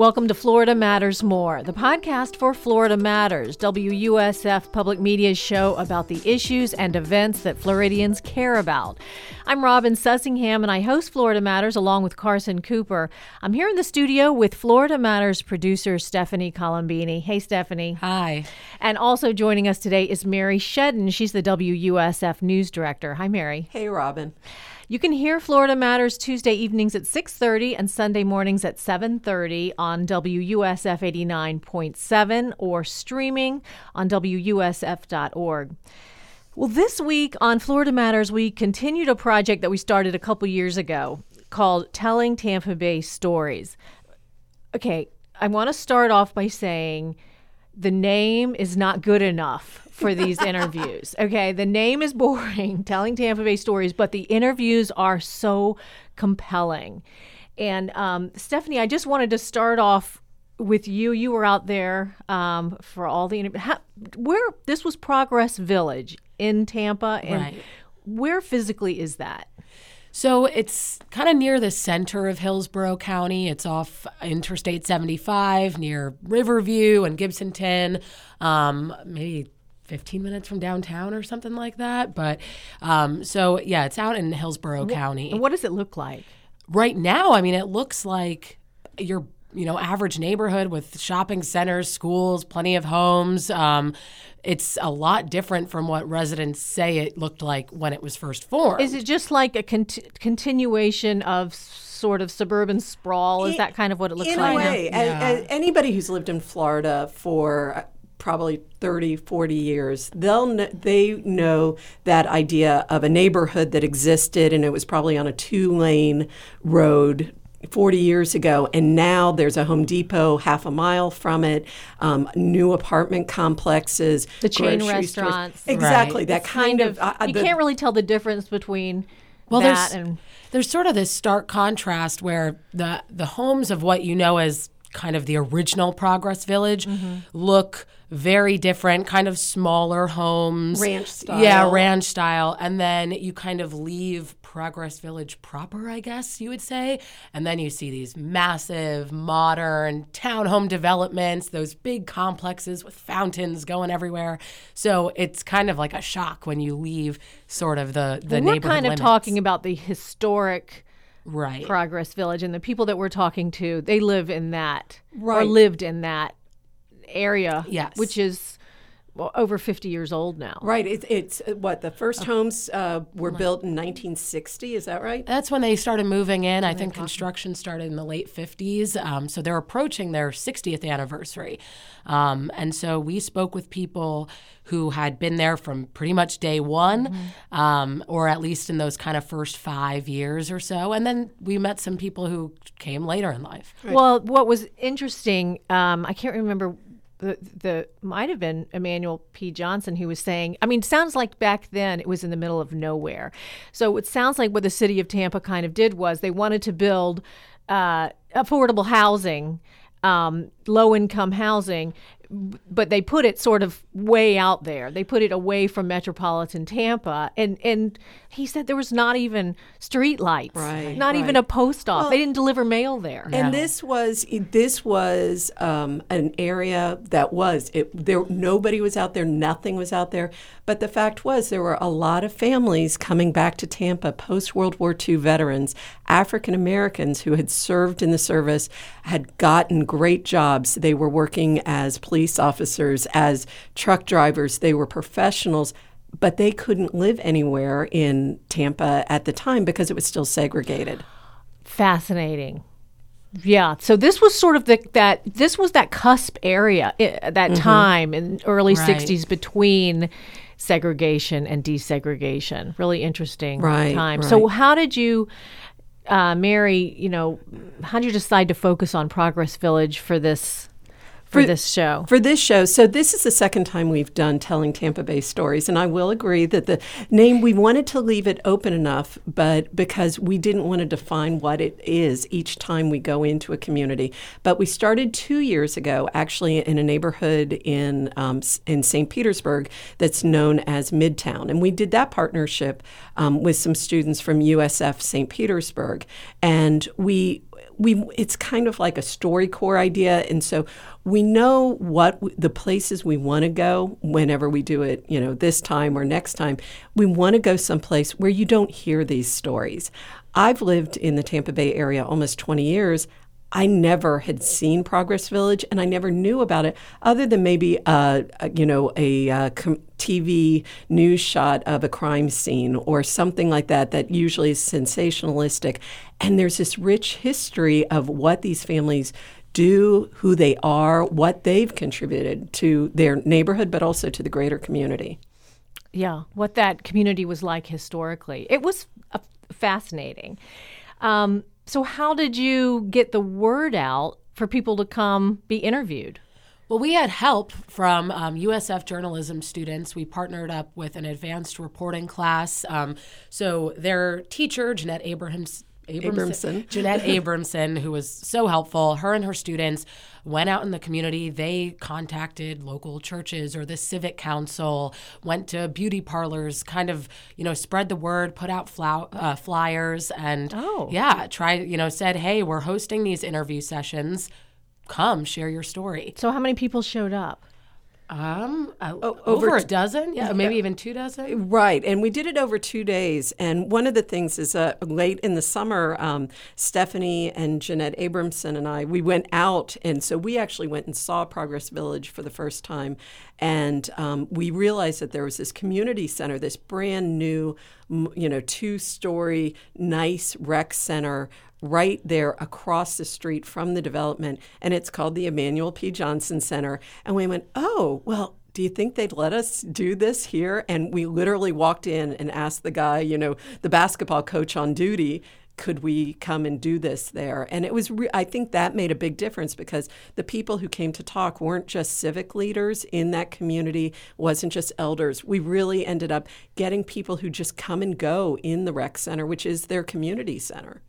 Welcome to Florida Matters More, the podcast for Florida Matters, WUSF Public Media's show about the issues and events that Floridians care about. I'm Robin Sussingham, and I host Florida Matters along with Carson Cooper. I'm here in the studio with Florida Matters producer Stephanie Colombini. Hey, Stephanie. Hi. And also joining us today is Mary Shedden. She's the WUSF news director. Hi, Mary. Hey, Robin. You can hear Florida Matters Tuesday evenings at 6:30 and Sunday mornings at 7:30 on WUSF 89.7 or streaming on wusf.org. Well, this week on Florida Matters, we continued a project that we started a couple years ago called Telling Tampa Bay Stories. Okay, I want to start off by saying the name is not good enough for these interviews. Okay, the name is boring, telling Tampa Bay stories, but the interviews are so compelling. And um, Stephanie, I just wanted to start off with you. You were out there um, for all the interviews. Where this was Progress Village in Tampa, and right. where physically is that? So it's kind of near the center of Hillsborough County. It's off Interstate 75 near Riverview and Gibsonton, um, maybe 15 minutes from downtown or something like that. But um, so, yeah, it's out in Hillsborough Wh- County. And what does it look like? Right now, I mean, it looks like your you know average neighborhood with shopping centers, schools, plenty of homes. Um, it's a lot different from what residents say it looked like when it was first formed. Is it just like a cont- continuation of sort of suburban sprawl? Is In- that kind of what it looks in like? a way, Yeah. a- a- anybody who's lived in Florida for uh, probably 30, 40 years, they'll kn- they know that idea of a neighborhood that existed and it was probably on a two-lane road 40 years ago, and now there's a Home Depot half a mile from it, um, new apartment complexes, The chain grocery stores. restaurants. Exactly, Right. that kind of. uh, you the- can't really tell the difference between well, that there's and there's sort of this stark contrast where the the homes of what you know as kind of the original Progress Village Mm-hmm. look very different, kind of smaller homes, Ranch style. Yeah, ranch style, and then you kind of leave Progress Village proper, I guess you would say, and then you see these massive modern townhome developments, those big complexes with fountains going everywhere. So it's kind of like a shock when you leave sort of the the we're neighborhood kind of limits. talking about the historic right. Progress Village and the people that we're talking to, they live in that or lived in that area, Yes. which is over 50 years old now. Right. It, it's uh, what the first homes uh, were built in 1960. Is that right? That's when they started moving in. I think construction started in the late 50s. Um, so they're approaching their 60th anniversary. Um, and so we spoke with people who had been there from pretty much day one, um, or at least in those kind of first five years or so. And then we met some people who came later in life. Well, what was interesting, um, I can't remember. The, the might have been Emmanuel P. Johnson who was saying. I mean, sounds like back then it was in the middle of nowhere. So it sounds like what the city of Tampa kind of did was they wanted to build uh, affordable housing, um, low income housing, but they put it sort of way out there. They put it away from metropolitan Tampa, and and he said there was not even street lights, Right, not even a post office. they didn't deliver mail there. And this was this was um, an area that was it. There nobody was out there. Nothing was out there. But the fact was there were a lot of families coming back to Tampa post World War II veterans, African Americans who had served in the service, had gotten great jobs. They were working as police officers, as truck drivers. They were professionals. But they couldn't live anywhere in Tampa at the time because it was still segregated. Fascinating. Yeah. So this was sort of the that this was that cusp area i- that time in early Right. 60s between segregation and desegregation. Really interesting Right, time. So how did you uh, Mary, you know, how did you decide to focus on Progress Village for this for, this show? For this show, so this is the second time we've done telling Tampa Bay stories, and I will agree that the name we wanted to leave it open enough, but because we didn't want to define what it is each time we go into a community. But we started two years ago, actually, in a neighborhood in um, in St. Petersburg that's known as Midtown, and we did that partnership um, with some students from USF St. Petersburg, and we we it's kind of like a StoryCorps idea. And so we know what w- the places we want to go whenever we do it you know this time or next time. We want to go someplace where you don't hear these stories. I've lived in the tampa bay area almost 20 years I never had seen Progress Village, and I never knew about it, other than maybe, uh, you know, a uh, com- TV news shot of a crime scene or something like that. That usually is sensationalistic, and there's this rich history of what these families do, who they are, what they've contributed to their neighborhood, but also to the greater community. Yeah, what that community was like historically. It was uh, fascinating. Um, so, how did you get the word out for people to come be interviewed? Well, we had help from um, USF journalism students. We partnered up with an advanced reporting class. Um, so their teacher, Jeanette Abrahams, Abramson. Jeanette Abramson, who was so helpful, her and her students went out in the community. They contacted local churches or the civic council, went to beauty parlors, kind of, you know, spread the word, put out flow, uh, flyers, and Oh. yeah, try, you know, said, hey, we're hosting these interview sessions. Come share your story. So, how many people showed up? Um, uh, over over, a dozen, yeah, maybe even two dozen. Right, and we did it over two days. And one of the things is uh, late in the summer, um, Stephanie and Jeanette Abramson and I, we went out, and so we actually went and saw Progress Village for the first time, and um, we realized that there was this community center, this brand new, you know, two-story, nice rec center right there across the street from the development, and it's called the Emmanuel P. Johnson Center. And we went, oh, well, do you think they'd let us do this here? And we literally walked in and asked the guy, you know, the basketball coach on duty, could we come and do this there? And it was, re- I think that made a big difference because the people who came to talk weren't just civic leaders in that community, wasn't just elders. We really ended up getting people who just come and go in the rec center, which is their community center.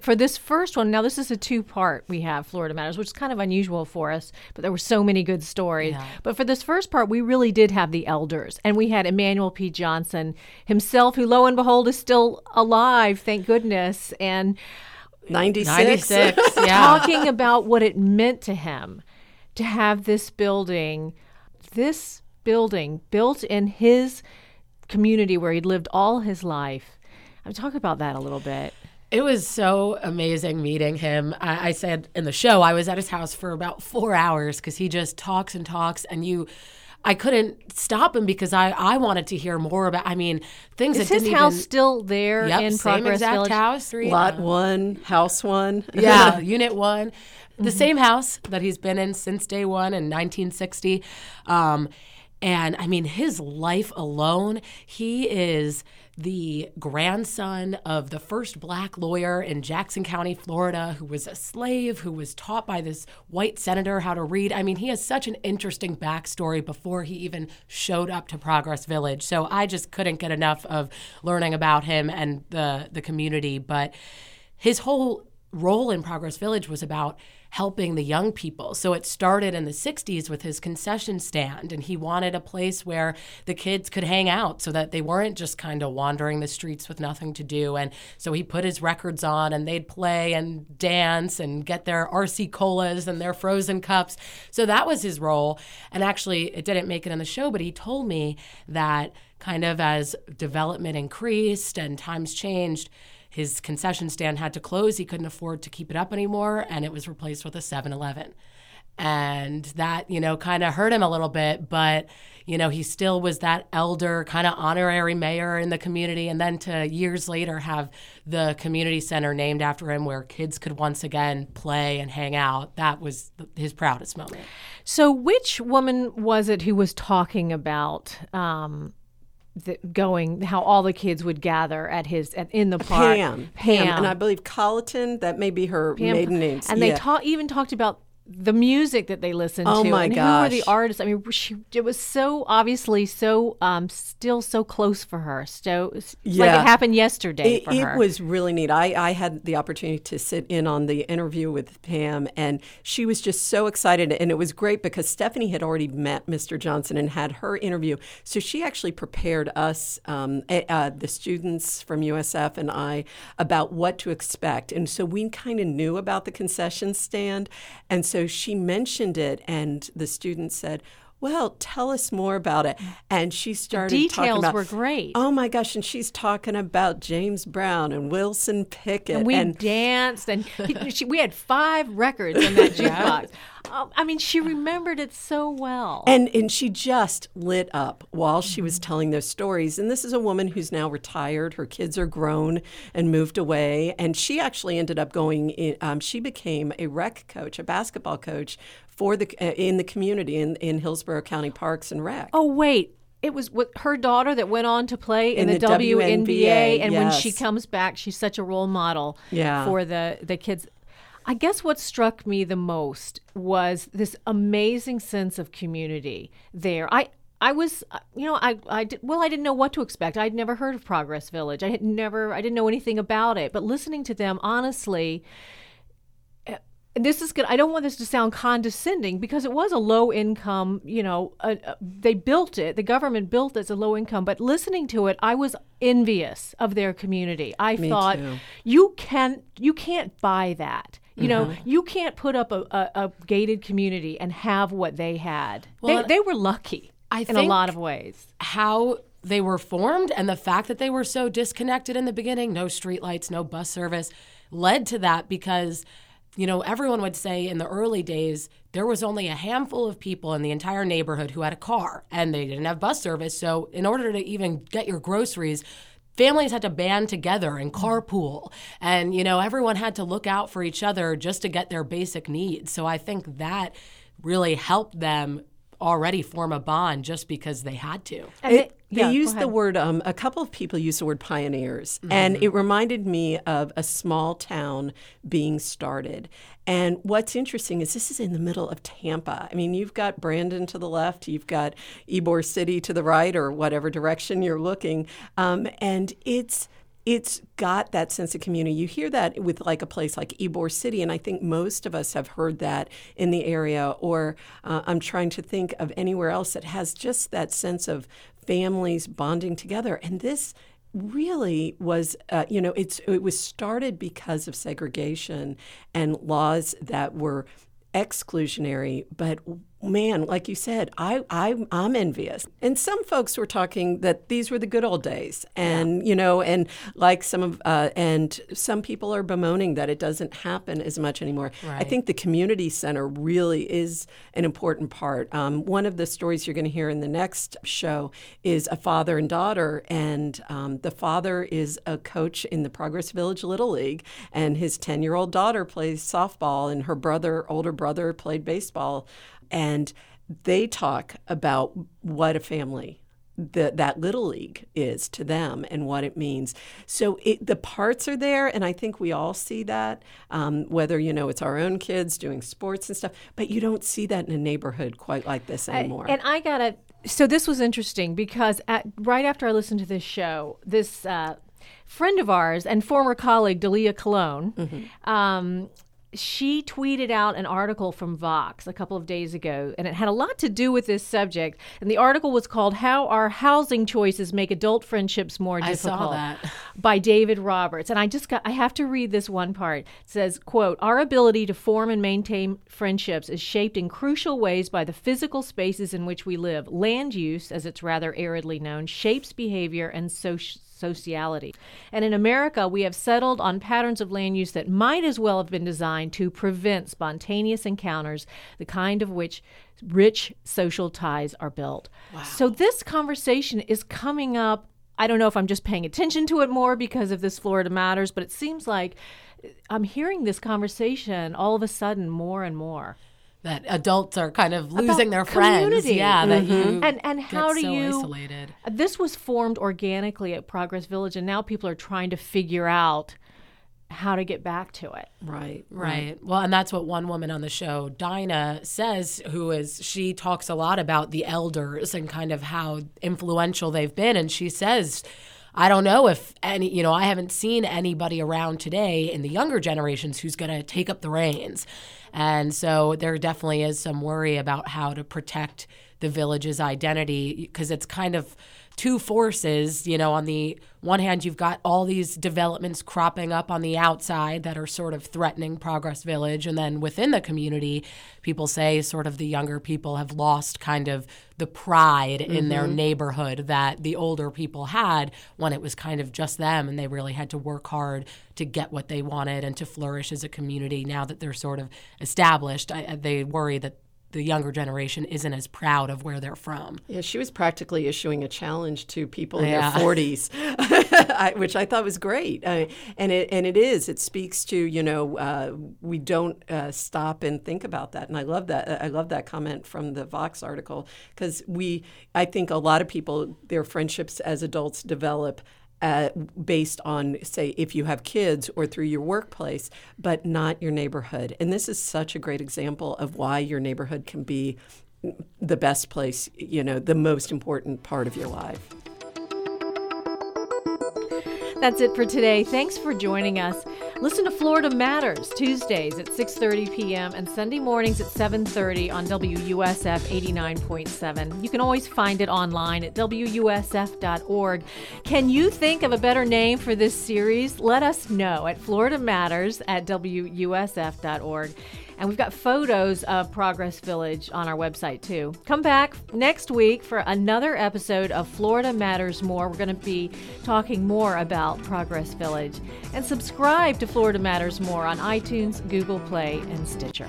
For this first one, now this is a two part we have Florida Matters, which is kind of unusual for us, but there were so many good stories. But for this first part, we really did have the elders, and we had Emmanuel P. Johnson himself, who lo and behold is still alive, thank goodness, and 96. 96, yeah. talking about what it meant to him to have this building, this building built in his community where he'd lived all his life. I'm talking about that a little bit. It was so amazing meeting him. I, I said in the show, I was at his house for about four hours because he just talks and talks, and you. I couldn't stop him because I, I wanted to hear more about. I mean, things Is that his didn't house even. still there Yep, in same Progress exact Village? house. Three, Lot one, house one. yeah, Unit One, the Mm-hmm. same house that he's been in since day one in 1960. Um, and I mean, his life alone, he is the grandson of the first black lawyer in Jackson County, Florida, who was a slave, who was taught by this white senator how to read. I mean, he has such an interesting backstory before he even showed up to Progress Village. So I just couldn't get enough of learning about him and the the community. But his whole role in Progress Village was about helping the young people. So it started in the 60s with his concession stand, and he wanted a place where the kids could hang out so that they weren't just kind of wandering the streets with nothing to do. And so he put his records on, and they'd play and dance and get their RC colas and their frozen cups. So that was his role. And actually, it didn't make it in the show, but he told me that kind of as development increased and times changed, his concession stand had to close. He couldn't afford to keep it up anymore, and it was replaced with a 7 Eleven. And that, you know, kind of hurt him a little bit, but, you know, he still was that elder, kind of honorary mayor in the community. And then to years later have the community center named after him where kids could once again play and hang out. That was his proudest moment. So, which woman was it who was talking about um, the, going how all the kids would gather at his at, in the park? Pam. Pam, And I believe Colleton, that may be her Pam- maiden name. And they Yeah. ta- even talked about the music that they listened Oh to my and who were the artists. I mean, she, it was so obviously so um, still so close for her. So it's like Yeah. it happened yesterday It, it was really neat. I, I had the opportunity to sit in on the interview with Pam, and she was just so excited. And it was great because Stephanie had already met Mr. Johnson and had her interview. So she actually prepared us, um, uh, the students from USF and I, about what to expect. And so we kind of knew about the concession stand. And so she mentioned it, and the students said, well, tell us more about it. And she started talking details about, were great. Oh my gosh! And she's talking about James Brown and Wilson Pickett, and we and danced, and he- she, we had five records in that jukebox. Um, I mean, she remembered it so well. and and she just lit up while she was telling those stories. And this is a woman who's now retired. Her kids are grown and moved away, and she actually ended up going. In, um, she became a rec coach, a basketball coach for the uh, in the community in in Hillsborough County Parks and Rec. oh wait. It was with her daughter that went on to play in, In the, the WNBA, WNBA, and when she comes back, she's such a role model Yeah. for the the kids. I guess what struck me the most was this amazing sense of community there. I I was, uh, you know, I, I did, well, I didn't know what to expect. I'd never heard of Progress Village. I had never, I didn't know anything about it. But listening to them, honestly, this is good. I don't want this to sound condescending because it was a low income, you know, uh, uh, they built it, the government built it as a low income, but listening to it, I was envious of their community. I thought too. you can you can't buy that. You know, Mm-hmm. you can't put up a, a, a gated community and have what they had. Well, they, they were lucky I in a lot of ways. how they were formed and the fact that they were so disconnected in the beginning, no streetlights, no bus service, led to that because, you know, everyone would say in the early days there was only a handful of people in the entire neighborhood who had a car and they didn't have bus service. So, in order to even get your groceries, families had to band together and carpool. And you know everyone had to look out for each other just to get their basic needs. So i think that really helped them already form a bond just because they had to. And It, they- yeah, used the word, um, a couple of people used the word pioneers, Mm-hmm. and it reminded me of a small town being started. And what's interesting is this is in the middle of Tampa. I mean, you've got Brandon to the left, you've got Ybor City to the right, or whatever direction you're looking. Um, and it's it's got that sense of community. You hear that with like a place like Ybor City, and I think most of us have heard that in the area. Or uh, I'm trying to think of anywhere else that has just that sense of families bonding together. And this really was, uh, you know, it's it was started because of segregation and laws that were exclusionary, but man, like you said, I, I I'm envious. And some folks were talking that these were the good old days, and you know, and like some of uh, and some people are bemoaning that it doesn't happen as much anymore. I think the community center really is an important part. Um, one of the stories you're going to hear in the next show is a father and daughter, and um, the father is a coach in the Progress Village Little League, and his 10 year old daughter plays softball, and her brother, older brother, played baseball. And they talk about what a family that that little league is to them and what it means. So it, the parts are there, and I think we all see that. Um, whether you know it's our own kids doing sports and stuff, but you don't see that in a neighborhood quite like this anymore. And I gotta. So this was interesting because at, right after I listened to this show, this uh, friend of ours and former colleague Delia Cologne, Mm-hmm. um, she tweeted out an article from Vox a couple of days ago, and it had a lot to do with this subject. And the article was called "How Our Housing Choices Make Adult Friendships More I Difficult." saw that. by David Roberts. And I just got I have to read this one part. It says, quote, Our ability to form and maintain friendships is shaped in crucial ways by the physical spaces in which we live. Land use, as it's rather aridly known, shapes behavior and soci- sociality. And in America, we have settled on patterns of land use that might as well have been designed to prevent spontaneous encounters, the kind of which rich social ties are built. So this conversation is coming up I don't know if I'm just paying attention to it more because of this Florida Matters, but it seems like I'm hearing this conversation all of a sudden more and more. That adults are kind of losing their community. friends. Yeah, that mm-hmm. you And and how get do so you isolated. This was formed organically at Progress Village and now people are trying to figure out how to get back to it. Right. Right. Well, and that's what one woman on the show, Dinah, says, who is, she talks a lot about the elders and kind of how influential they've been. And she says, I don't know if any, you know, I haven't seen anybody around today in the younger generations who's going to take up the reins. And so there definitely is some worry about how to protect the village's identity because it's kind of two forces. You know, on the one hand, you've got all these developments cropping up on the outside that are sort of threatening Progress Village. And then within the community, people say sort of the younger people have lost kind of the pride mm-hmm. in their mm-hmm. neighborhood that the older people had when it was kind of just them and they really had to work hard to get what they wanted and to flourish as a community. Now that they're sort of established, I, they worry that the younger generation isn't as proud of where they're from. Yeah, she was practically issuing a challenge to people in yeah. their 40s, which I thought was great. Uh, and it and it is. It speaks to you know uh, we don't uh, stop and think about that. And I love that. I love that comment from the Vox article because we. I think a lot of people their friendships as adults develop uh, based on, say, if you have kids or through your workplace, but not your neighborhood. And this is such a great example of why your neighborhood can be the best place, you know, the most important part of your life. That's it for today. Thanks for joining us. Listen to Florida Matters Tuesdays at 6:30 p.m. and Sunday mornings at 7:30 on WUSF 89.7. You can always find it online at wusf.org. Can you think of a better name for this series? Let us know at Florida Matters at wusf.org. And we've got photos of Progress Village on our website too. Come back next week for another episode of Florida Matters More. We're going to be talking more about Progress Village. And subscribe to Florida Matters More on iTunes, Google Play, and Stitcher.